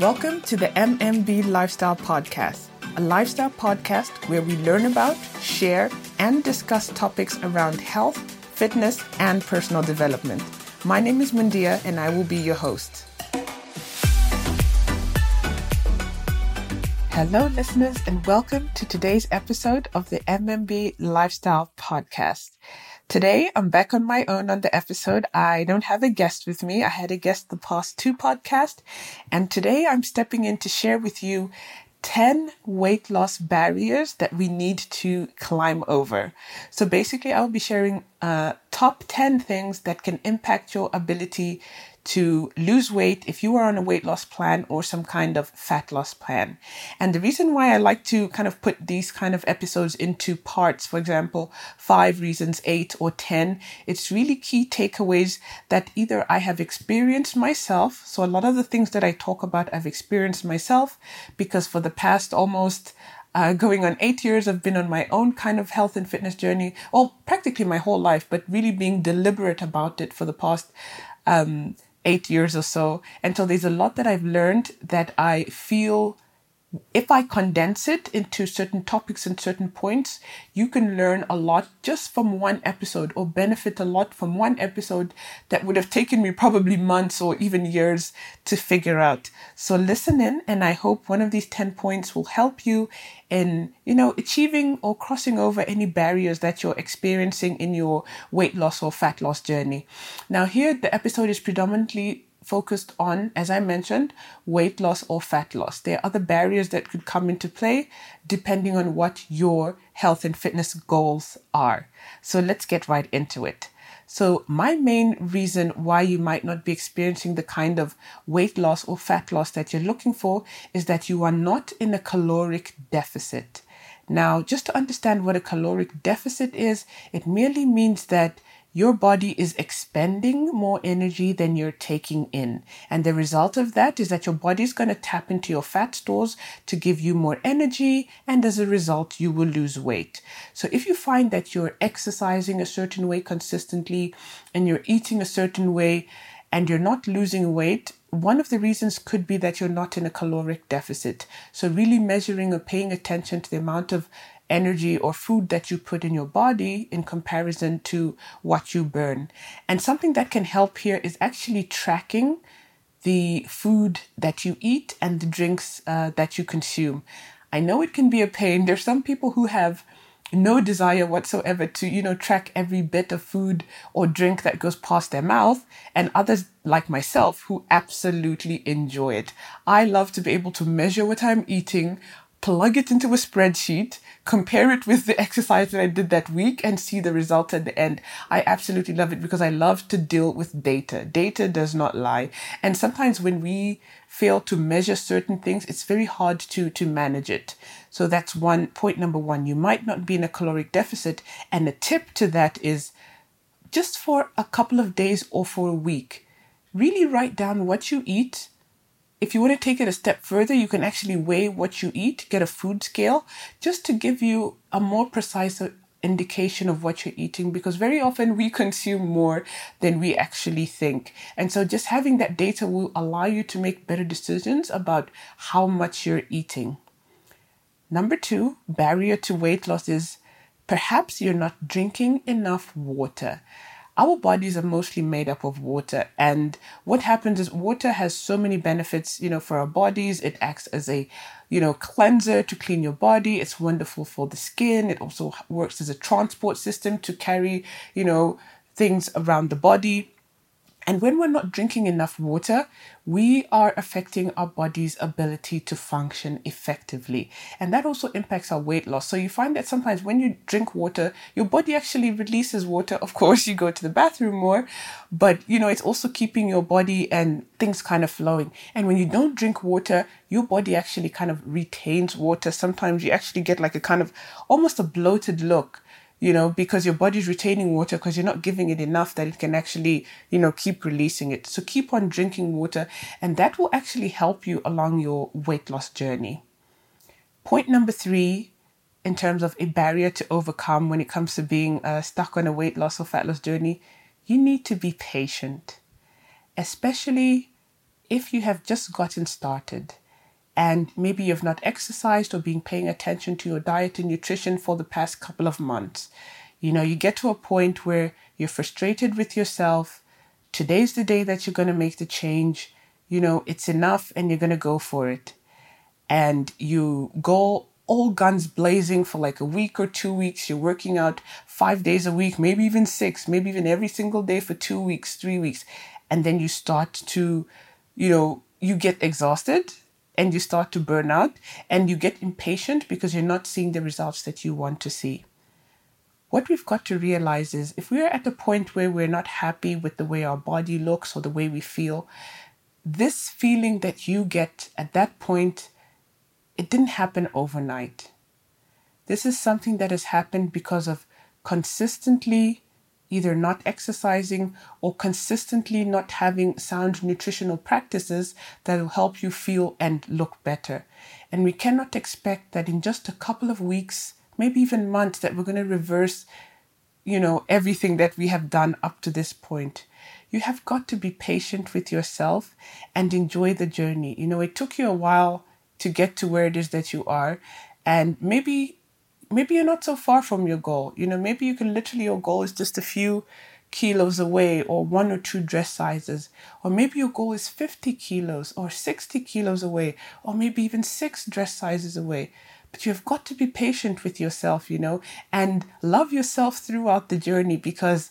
Welcome to the MMB Lifestyle Podcast, a lifestyle podcast where we learn about, share, and discuss topics around health, fitness, and personal development. My name is Mundia, and I will be your host. Hello, listeners, and welcome to today's episode of the MMB Lifestyle Podcast. Today, I'm back on my own on the episode. I don't have a guest with me. I had a guest the past two podcasts, and today I'm stepping in to share with you 10 weight loss barriers that we need to climb over. So basically, I'll be sharing uh, top 10 things that can impact your ability to lose weight if you are on a weight loss plan or some kind of fat loss plan. And the reason why I like to kind of put these kind of episodes into parts, for example, five reasons, eight or 10, it's really key takeaways that either I have experienced myself. So a lot of the things that I talk about, I've experienced myself because for the past almost uh, going on eight years, I've been on my own kind of health and fitness journey, well, practically my whole life, but really being deliberate about it for the past um, eight years or so. And so there's a lot that I've learned that I feel if I condense it into certain topics and certain points, you can learn a lot just from one episode or benefit a lot from one episode that would have taken me probably months or even years to figure out. So listen in and I hope one of these 10 points will help you in, you know, achieving or crossing over any barriers that you're experiencing in your weight loss or fat loss journey. Now here the episode is predominantly focused on, as I mentioned, weight loss or fat loss. There are other barriers that could come into play depending on what your health and fitness goals are. So let's get right into it. So, my main reason why you might not be experiencing the kind of weight loss or fat loss that you're looking for is that you are not in a caloric deficit. Now, just to understand what a caloric deficit is, it merely means that your body is expending more energy than you're taking in. And the result of that is that your body is going to tap into your fat stores to give you more energy. And as a result, you will lose weight. So if you find that you're exercising a certain way consistently and you're eating a certain way and you're not losing weight, one of the reasons could be that you're not in a caloric deficit. So, really measuring or paying attention to the amount of energy or food that you put in your body in comparison to what you burn. And something that can help here is actually tracking the food that you eat and the drinks uh, that you consume. I know it can be a pain. There's some people who have no desire whatsoever to, you know, track every bit of food or drink that goes past their mouth, and others like myself who absolutely enjoy it. I love to be able to measure what I'm eating, plug it into a spreadsheet, compare it with the exercise that I did that week and see the results at the end. I absolutely love it because I love to deal with data. Data does not lie. And sometimes when we fail to measure certain things, it's very hard to, to manage it. So that's one point number one. You might not be in a caloric deficit. And a tip to that is just for a couple of days or for a week, really write down what you eat if you want to take it a step further, you can actually weigh what you eat, get a food scale, just to give you a more precise uh, indication of what you're eating because very often we consume more than we actually think. And so just having that data will allow you to make better decisions about how much you're eating. Number two, barrier to weight loss is perhaps you're not drinking enough water our bodies are mostly made up of water and what happens is water has so many benefits you know for our bodies. It acts as a you know cleanser to clean your body. It's wonderful for the skin. It also works as a transport system to carry you know things around the body and when we're not drinking enough water, we are affecting our body's ability to function effectively. And that also impacts our weight loss. So you find that sometimes when you drink water, your body actually releases water. Of course, you go to the bathroom more, but you know, it's also keeping your body and things kind of flowing. And when you don't drink water, your body actually kind of retains water. Sometimes you actually get like a kind of almost a bloated look you know, because your body's retaining water because you're not giving it enough that it can actually, you know, keep releasing it. So keep on drinking water and that will actually help you along your weight loss journey. Point number three, in terms of a barrier to overcome when it comes to being uh, stuck on a weight loss or fat loss journey, you need to be patient, especially if you have just gotten started and maybe you've not exercised or been paying attention to your diet and nutrition for the past couple of months, you know, you get to a point where you're frustrated with yourself. Today's the day that you're going to make the change. You know, it's enough and you're going to go for it. And you go all guns blazing for like a week or two weeks. You're working out five days a week, maybe even six, maybe even every single day for two weeks, three weeks. And then you start to, you know, you get exhausted and you start to burn out and you get impatient because you're not seeing the results that you want to see. What we've got to realize is if we're at a point where we're not happy with the way our body looks or the way we feel, this feeling that you get at that point it didn't happen overnight. This is something that has happened because of consistently either not exercising or consistently not having sound nutritional practices that will help you feel and look better. And we cannot expect that in just a couple of weeks, maybe even months, that we're going to reverse, you know, everything that we have done up to this point. You have got to be patient with yourself and enjoy the journey. You know, it took you a while to get to where it is that you are and maybe maybe you're not so far from your goal. You know maybe you can literally your goal is just a few kilos away or one or two dress sizes. Or maybe your goal is 50 kilos or 60 kilos away or maybe even six dress sizes away. But you've got to be patient with yourself you know and love yourself throughout the journey because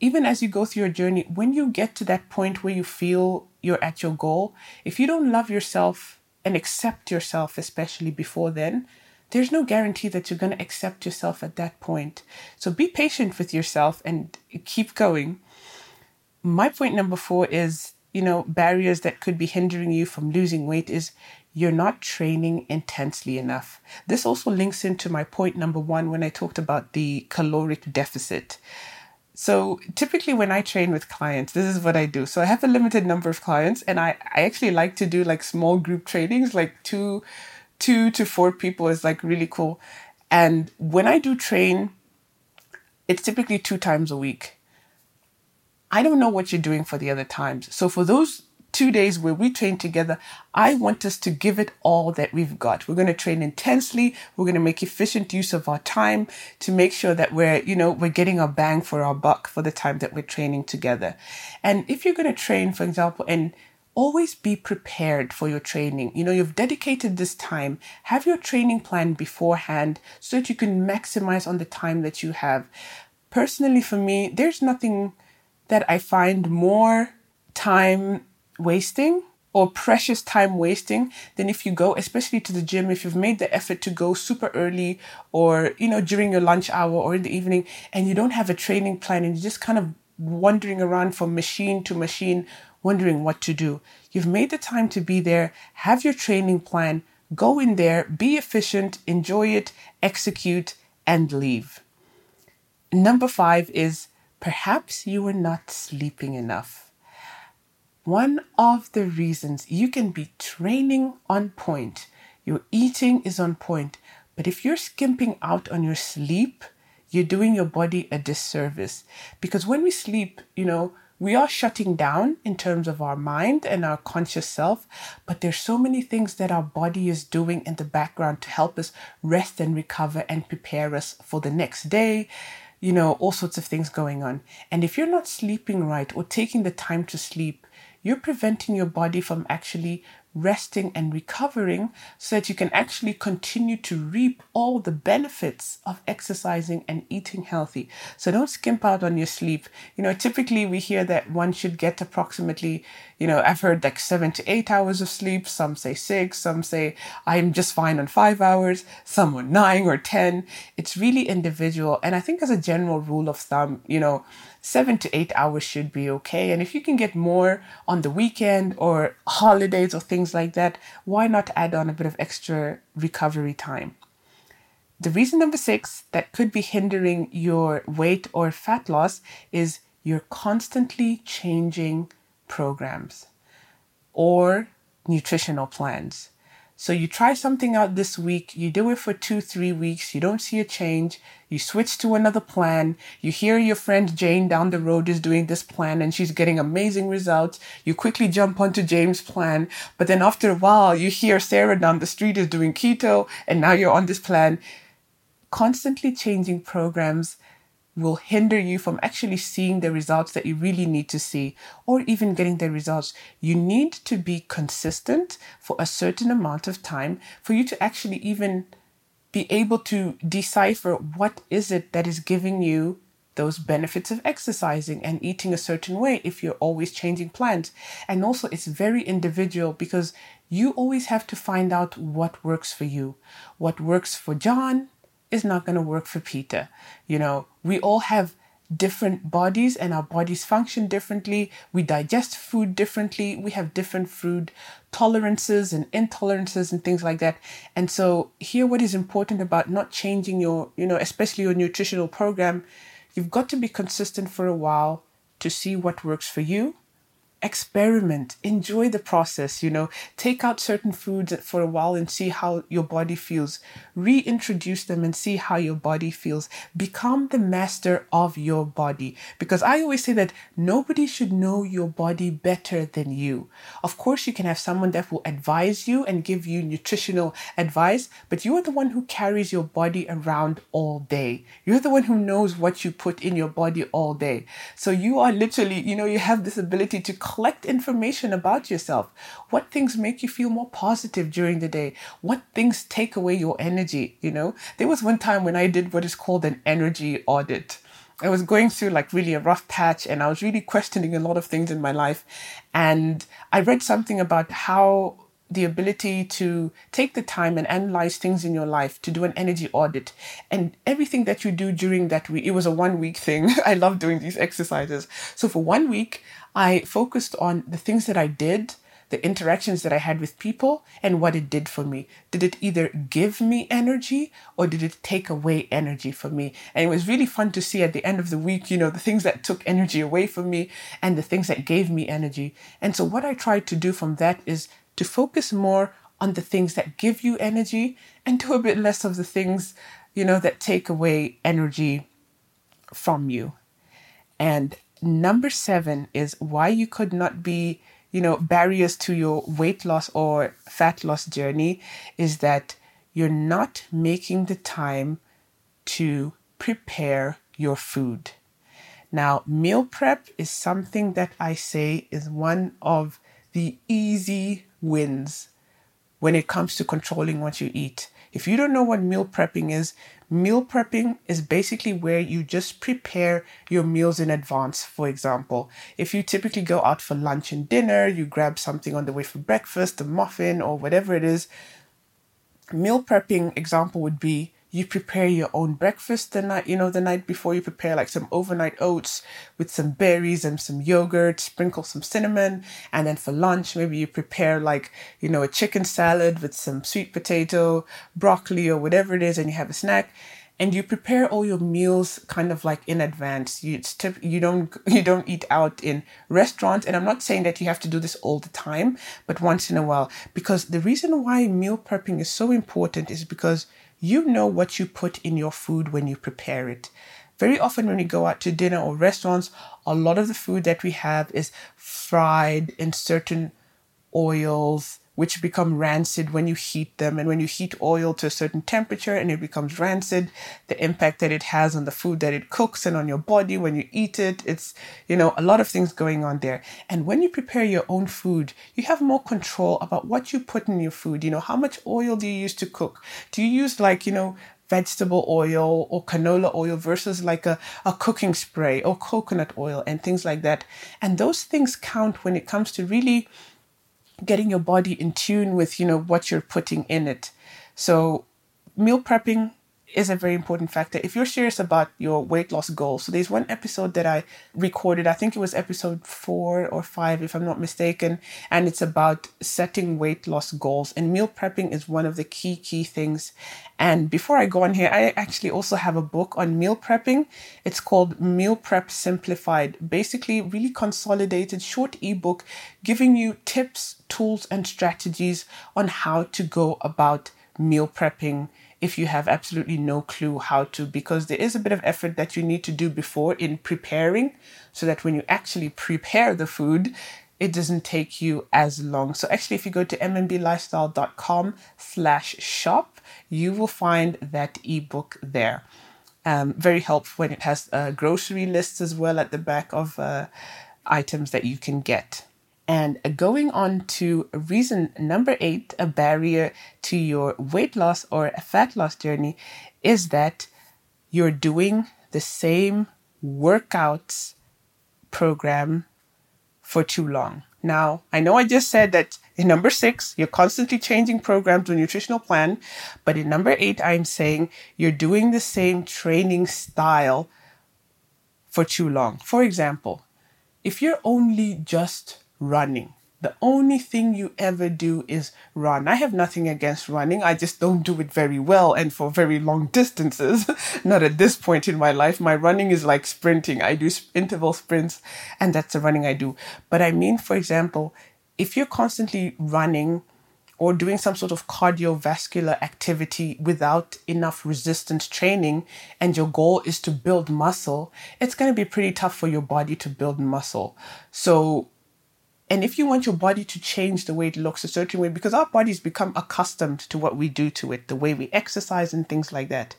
even as you go through your journey when you get to that point where you feel you're at your goal if you don't love yourself and accept yourself, especially before then, there's no guarantee that you're going to accept yourself at that point. So be patient with yourself and keep going. My point number four is, you know, barriers that could be hindering you from losing weight is you're not training intensely enough. This also links into my point number one when I talked about the caloric deficit. So typically when I train with clients, this is what I do. So I have a limited number of clients and I, I actually like to do like small group trainings, like two, two to four people is like really cool. And when I do train, it's typically two times a week. I don't know what you're doing for the other times. So for those two days where we train together, I want us to give it all that we've got. We're going to train intensely. We're going to make efficient use of our time to make sure that we're, you know, we're getting a bang for our buck for the time that we're training together. And if you're going to train, for example, and always be prepared for your training. You know, you've dedicated this time. Have your training plan beforehand so that you can maximize on the time that you have. Personally, for me, there's nothing that I find more time wasting or precious time wasting than if you go especially to the gym if you've made the effort to go super early or you know during your lunch hour or in the evening and you don't have a training plan and you're just kind of wandering around from machine to machine wondering what to do. You've made the time to be there. Have your training plan. Go in there. Be efficient. Enjoy it. Execute and leave. Number 5 is perhaps you were not sleeping enough. One of the reasons you can be training on point, your eating is on point, but if you're skimping out on your sleep, you're doing your body a disservice. Because when we sleep, you know, we are shutting down in terms of our mind and our conscious self, but there's so many things that our body is doing in the background to help us rest and recover and prepare us for the next day. You know, all sorts of things going on. And if you're not sleeping right or taking the time to sleep, you're preventing your body from actually resting and recovering so that you can actually continue to reap all the benefits of exercising and eating healthy. So don't skimp out on your sleep. You know, typically we hear that one should get approximately, you know, I've heard like seven to eight hours of sleep. Some say six, some say I'm just fine on five hours, some on nine or 10. It's really individual. And I think as a general rule of thumb, you know, seven to eight hours should be okay. And if you can get more on the weekend or holidays or things like that, why not add on a bit of extra recovery time? The reason number six that could be hindering your weight or fat loss is you're constantly changing programs or nutritional plans. So you try something out this week, you do it for two, three weeks, you don't see a change, you switch to another plan, you hear your friend Jane down the road is doing this plan and she's getting amazing results, you quickly jump onto James' plan, but then after a while you hear Sarah down the street is doing keto and now you're on this plan. Constantly changing programs will hinder you from actually seeing the results that you really need to see or even getting the results. You need to be consistent for a certain amount of time for you to actually even be able to decipher what is it that is giving you those benefits of exercising and eating a certain way if you're always changing plans. And also, it's very individual because you always have to find out what works for you. What works for John is not going to work for Peter. You know, we all have different bodies and our bodies function differently. We digest food differently. We have different food tolerances and intolerances and things like that. And so here what is important about not changing your, you know, especially your nutritional program, you've got to be consistent for a while to see what works for you experiment, enjoy the process, you know, take out certain foods for a while and see how your body feels, reintroduce them and see how your body feels. Become the master of your body because I always say that nobody should know your body better than you. Of course, you can have someone that will advise you and give you nutritional advice, but you are the one who carries your body around all day. You're the one who knows what you put in your body all day. So you are literally, you know, you have this ability to collect information about yourself. What things make you feel more positive during the day? What things take away your energy? You know, there was one time when I did what is called an energy audit. I was going through like really a rough patch and I was really questioning a lot of things in my life. And I read something about how the ability to take the time and analyze things in your life, to do an energy audit, and everything that you do during that week. It was a one week thing. I love doing these exercises. So for one week, I focused on the things that I did, the interactions that I had with people, and what it did for me. Did it either give me energy or did it take away energy from me? And it was really fun to see at the end of the week, you know, the things that took energy away from me and the things that gave me energy. And so, what I tried to do from that is to focus more on the things that give you energy and do a bit less of the things, you know, that take away energy from you. And number seven is why you could not be, you know, barriers to your weight loss or fat loss journey is that you're not making the time to prepare your food. Now, meal prep is something that I say is one of the easy wins when it comes to controlling what you eat. If you don't know what meal prepping is, meal prepping is basically where you just prepare your meals in advance. For example, if you typically go out for lunch and dinner, you grab something on the way for breakfast, a muffin or whatever it is. Meal prepping example would be you prepare your own breakfast the night you know the night before. You prepare like some overnight oats with some berries and some yogurt sprinkle some cinnamon and then for lunch maybe you prepare like you know a chicken salad with some sweet potato broccoli or whatever it is and you have a snack. And you prepare all your meals kind of like in advance. You tip, you don't you don't eat out in restaurants. And i'm not saying that you have to do this all the time but once in a while. Because the reason why meal prepping is so important is because you know what you put in your food when you prepare it. Very often, when we go out to dinner or restaurants, a lot of the food that we have is fried in certain oils, which become rancid when you heat them. And when you heat oil to a certain temperature and it becomes rancid, the impact that it has on the food that it cooks and on your body when you eat it, it's, you know, a lot of things going on there. And when you prepare your own food, you have more control about what you put in your food. You know, how much oil do you use to cook? Do you use like, you know, vegetable oil or canola oil versus like a, a cooking spray or coconut oil and things like that. And those things count when it comes to really getting your body in tune with you know what you're putting in it. So meal prepping is a very important factor. If you're serious about your weight loss goals, so there's one episode that I recorded, I think it was episode four or five, if I'm not mistaken, and it's about setting weight loss goals. And meal prepping is one of the key, key things. And before I go on here, I actually also have a book on meal prepping. It's called Meal Prep Simplified, basically, really consolidated, short ebook giving you tips, tools, and strategies on how to go about meal prepping if you have absolutely no clue how to, because there is a bit of effort that you need to do before in preparing so that when you actually prepare the food, it doesn't take you as long. So actually, if you go to mmblifestyle.com slash shop, you will find that ebook there. Um, very helpful when it has uh, grocery lists as well at the back of uh, items that you can get. And going on to reason number eight, a barrier to your weight loss or a fat loss journey is that you're doing the same workouts program for too long. Now, I know I just said that in number six, you're constantly changing programs or nutritional plan, but in number eight, I'm saying you're doing the same training style for too long. For example, if you're only just running. The only thing you ever do is run. I have nothing against running. I just don't do it very well and for very long distances. Not at this point in my life. My running is like sprinting. I do interval sprints and that's the running I do. But I mean, for example, if you're constantly running or doing some sort of cardiovascular activity without enough resistance training and your goal is to build muscle, it's going to be pretty tough for your body to build muscle. So and if you want your body to change the way it looks a certain way, because our bodies become accustomed to what we do to it, the way we exercise and things like that.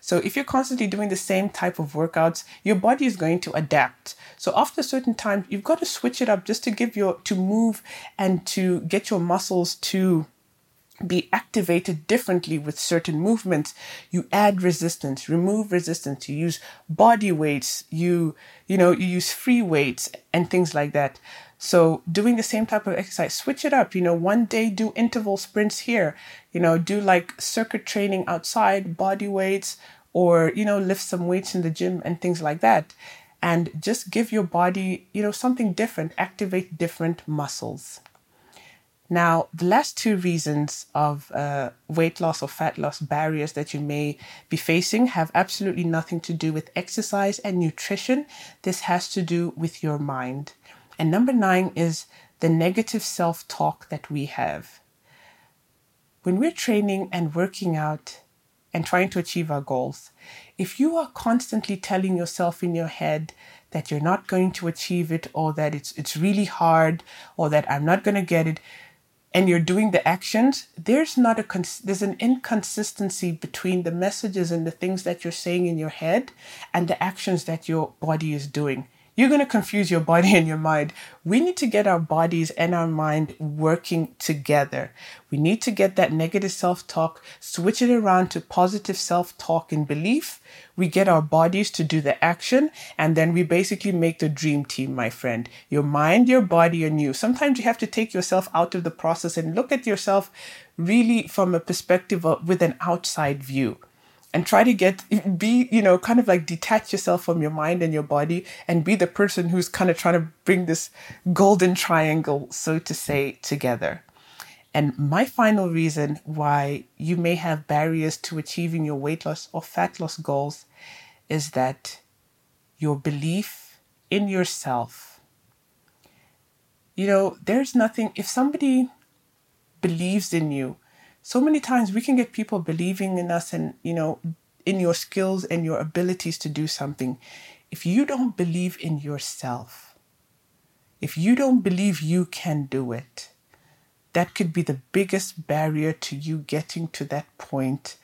So if you're constantly doing the same type of workouts, your body is going to adapt. So after a certain time, you've got to switch it up just to give your, to move and to get your muscles to be activated differently with certain movements you add resistance remove resistance you use body weights you you know you use free weights and things like that so doing the same type of exercise, switch it up. You know, one day do interval sprints here. You know, do like circuit training outside, body weights, or you know, lift some weights in the gym and things like that. And just give your body, you know, something different, activate different muscles. Now, the last two reasons of uh, weight loss or fat loss barriers that you may be facing have absolutely nothing to do with exercise and nutrition. This has to do with your mind. And number nine is the negative self talk that we have. When we're training and working out and trying to achieve our goals, if you are constantly telling yourself in your head that you're not going to achieve it or that it's, it's really hard or that I'm not going to get it, and you're doing the actions, there's not a there's an inconsistency between the messages and the things that you're saying in your head and the actions that your body is doing you're going to confuse your body and your mind. We need to get our bodies and our mind working together. We need to get that negative self talk, switch it around to positive self talk and belief. We get our bodies to do the action, and then we basically make the dream team, my friend. Your mind, your body, and you. Sometimes you have to take yourself out of the process and look at yourself really from a perspective of, with an outside view and try to get be you know kind of like detach yourself from your mind and your body and be the person who's kind of trying to bring this golden triangle so to say together. And my final reason why you may have barriers to achieving your weight loss or fat loss goals is that your belief in yourself you know there's nothing if somebody believes in you so many times we can get people believing in us and, you know, in your skills and your abilities to do something. If you don't believe in yourself, if you don't believe you can do it, that could be the biggest barrier to you getting to that point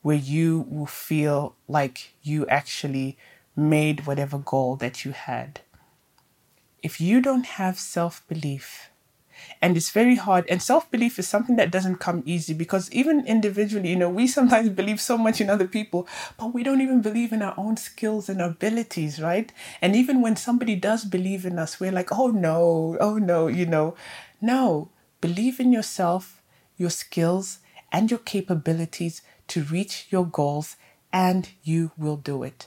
where you will feel like you actually made whatever goal that you had. If you don't have self belief, and it's very hard. And self-belief is something that doesn't come easy because even individually you know we sometimes believe so much in other people but we don't even believe in our own skills and abilities right? And even when somebody does believe in us we're like oh no. Oh no you know. No. Believe in yourself your skills and your capabilities to reach your goals and you will do it.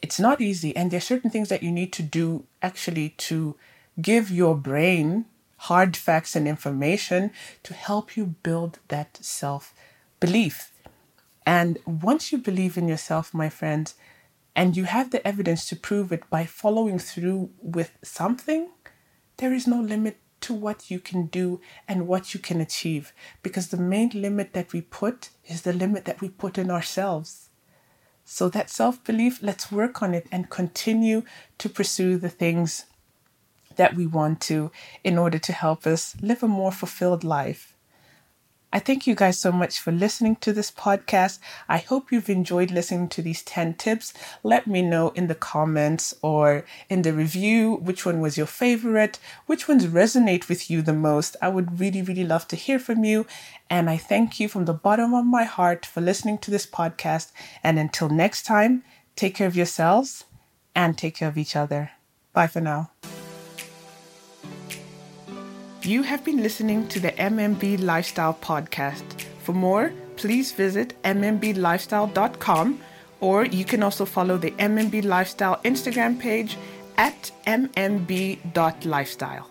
It's not easy, and there are certain things that you need to do actually to give your brain hard facts and information to help you build that self belief. And once you believe in yourself, my friends, and you have the evidence to prove it by following through with something, there is no limit to what you can do and what you can achieve because the main limit that we put is the limit that we put in ourselves. So, that self belief, let's work on it and continue to pursue the things that we want to in order to help us live a more fulfilled life. I thank you guys so much for listening to this podcast. I hope you've enjoyed listening to these 10 tips. Let me know in the comments or in the review which one was your favorite, which ones resonate with you the most. I would really, really love to hear from you. And I thank you from the bottom of my heart for listening to this podcast. And until next time, take care of yourselves and take care of each other. Bye for now. You have been listening to the MMB Lifestyle Podcast. For more, please visit mmblifestyle.com or you can also follow the MMB Lifestyle Instagram page at mmb.lifestyle.